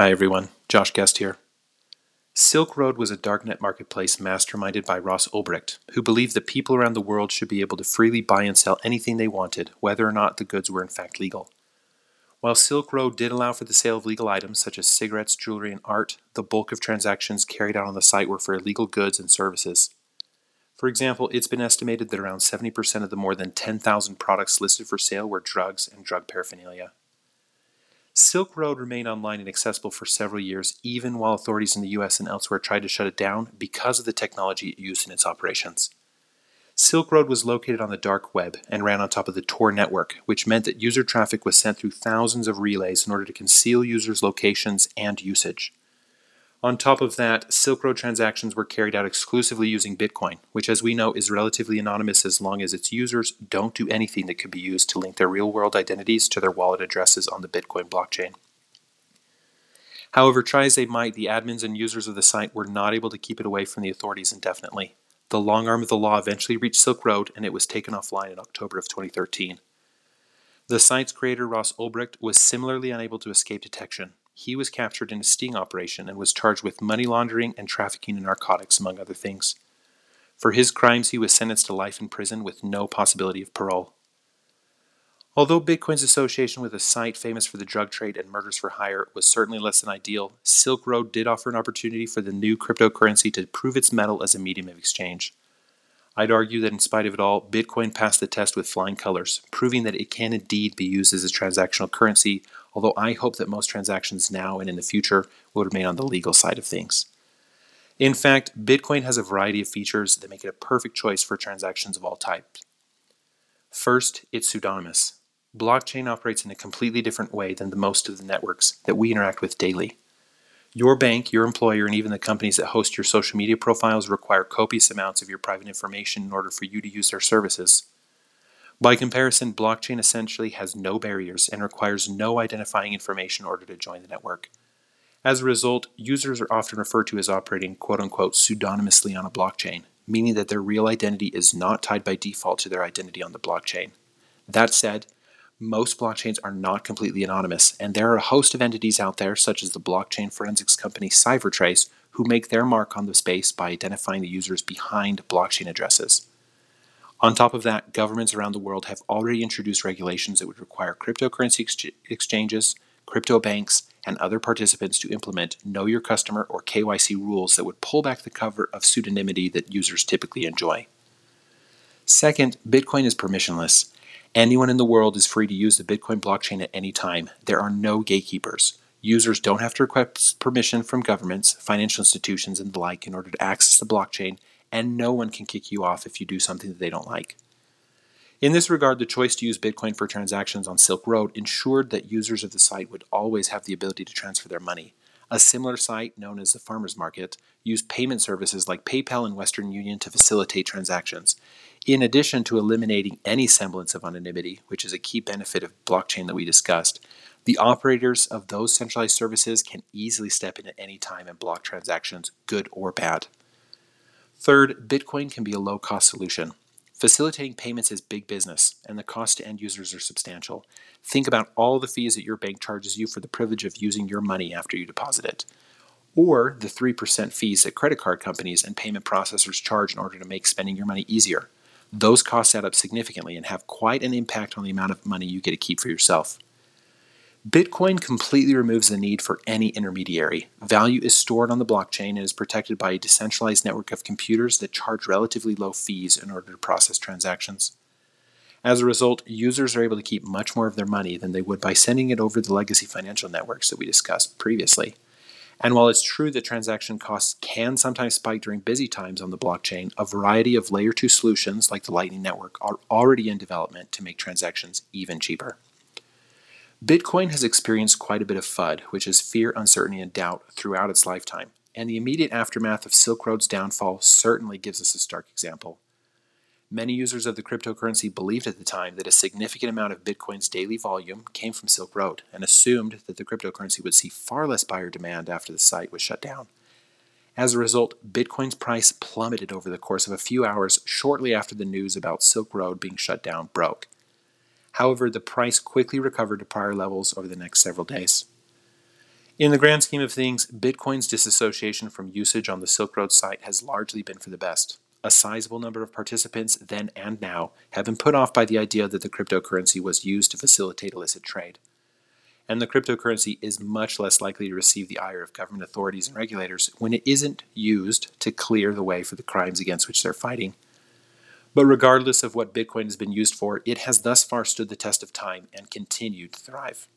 Hi everyone, Josh Guest here. Silk Road was a darknet marketplace masterminded by Ross Ulbricht, who believed that people around the world should be able to freely buy and sell anything they wanted, whether or not the goods were in fact legal. While Silk Road did allow for the sale of legal items such as cigarettes, jewelry, and art, the bulk of transactions carried out on the site were for illegal goods and services. For example, it's been estimated that around 70% of the more than 10,000 products listed for sale were drugs and drug paraphernalia. Silk Road remained online and accessible for several years, even while authorities in the US and elsewhere tried to shut it down because of the technology it used in its operations. Silk Road was located on the dark web and ran on top of the Tor network, which meant that user traffic was sent through thousands of relays in order to conceal users' locations and usage. On top of that, Silk Road transactions were carried out exclusively using Bitcoin, which, as we know, is relatively anonymous as long as its users don't do anything that could be used to link their real world identities to their wallet addresses on the Bitcoin blockchain. However, try as they might, the admins and users of the site were not able to keep it away from the authorities indefinitely. The long arm of the law eventually reached Silk Road and it was taken offline in October of 2013. The site's creator, Ross Ulbricht, was similarly unable to escape detection he was captured in a sting operation and was charged with money laundering and trafficking in narcotics, among other things. For his crimes, he was sentenced to life in prison with no possibility of parole. Although Bitcoin's association with a site famous for the drug trade and murders for hire was certainly less than ideal, Silk Road did offer an opportunity for the new cryptocurrency to prove its mettle as a medium of exchange. I'd argue that in spite of it all, Bitcoin passed the test with flying colors, proving that it can indeed be used as a transactional currency, although I hope that most transactions now and in the future will remain on the legal side of things. In fact, Bitcoin has a variety of features that make it a perfect choice for transactions of all types. First, it's pseudonymous. Blockchain operates in a completely different way than the most of the networks that we interact with daily. Your bank, your employer, and even the companies that host your social media profiles require copious amounts of your private information in order for you to use their services. By comparison, blockchain essentially has no barriers and requires no identifying information in order to join the network. As a result, users are often referred to as operating quote unquote pseudonymously on a blockchain, meaning that their real identity is not tied by default to their identity on the blockchain. That said, most blockchains are not completely anonymous, and there are a host of entities out there, such as the blockchain forensics company CipherTrace, who make their mark on the space by identifying the users behind blockchain addresses. On top of that, governments around the world have already introduced regulations that would require cryptocurrency ex- exchanges, crypto banks, and other participants to implement Know Your Customer or KYC rules that would pull back the cover of pseudonymity that users typically enjoy. Second, Bitcoin is permissionless. Anyone in the world is free to use the Bitcoin blockchain at any time. There are no gatekeepers. Users don't have to request permission from governments, financial institutions, and the like in order to access the blockchain, and no one can kick you off if you do something that they don't like. In this regard, the choice to use Bitcoin for transactions on Silk Road ensured that users of the site would always have the ability to transfer their money. A similar site, known as the Farmers Market, used payment services like PayPal and Western Union to facilitate transactions. In addition to eliminating any semblance of anonymity, which is a key benefit of blockchain that we discussed, the operators of those centralized services can easily step in at any time and block transactions, good or bad. Third, Bitcoin can be a low cost solution. Facilitating payments is big business, and the cost to end users are substantial. Think about all the fees that your bank charges you for the privilege of using your money after you deposit it, or the 3% fees that credit card companies and payment processors charge in order to make spending your money easier. Those costs add up significantly and have quite an impact on the amount of money you get to keep for yourself. Bitcoin completely removes the need for any intermediary. Value is stored on the blockchain and is protected by a decentralized network of computers that charge relatively low fees in order to process transactions. As a result, users are able to keep much more of their money than they would by sending it over the legacy financial networks that we discussed previously. And while it's true that transaction costs can sometimes spike during busy times on the blockchain, a variety of layer 2 solutions like the Lightning Network are already in development to make transactions even cheaper. Bitcoin has experienced quite a bit of FUD, which is fear, uncertainty, and doubt, throughout its lifetime, and the immediate aftermath of Silk Road's downfall certainly gives us a stark example. Many users of the cryptocurrency believed at the time that a significant amount of Bitcoin's daily volume came from Silk Road and assumed that the cryptocurrency would see far less buyer demand after the site was shut down. As a result, Bitcoin's price plummeted over the course of a few hours shortly after the news about Silk Road being shut down broke. However, the price quickly recovered to prior levels over the next several days. In the grand scheme of things, Bitcoin's disassociation from usage on the Silk Road site has largely been for the best. A sizable number of participants then and now have been put off by the idea that the cryptocurrency was used to facilitate illicit trade. And the cryptocurrency is much less likely to receive the ire of government authorities and regulators when it isn't used to clear the way for the crimes against which they're fighting. But regardless of what Bitcoin has been used for, it has thus far stood the test of time and continued to thrive.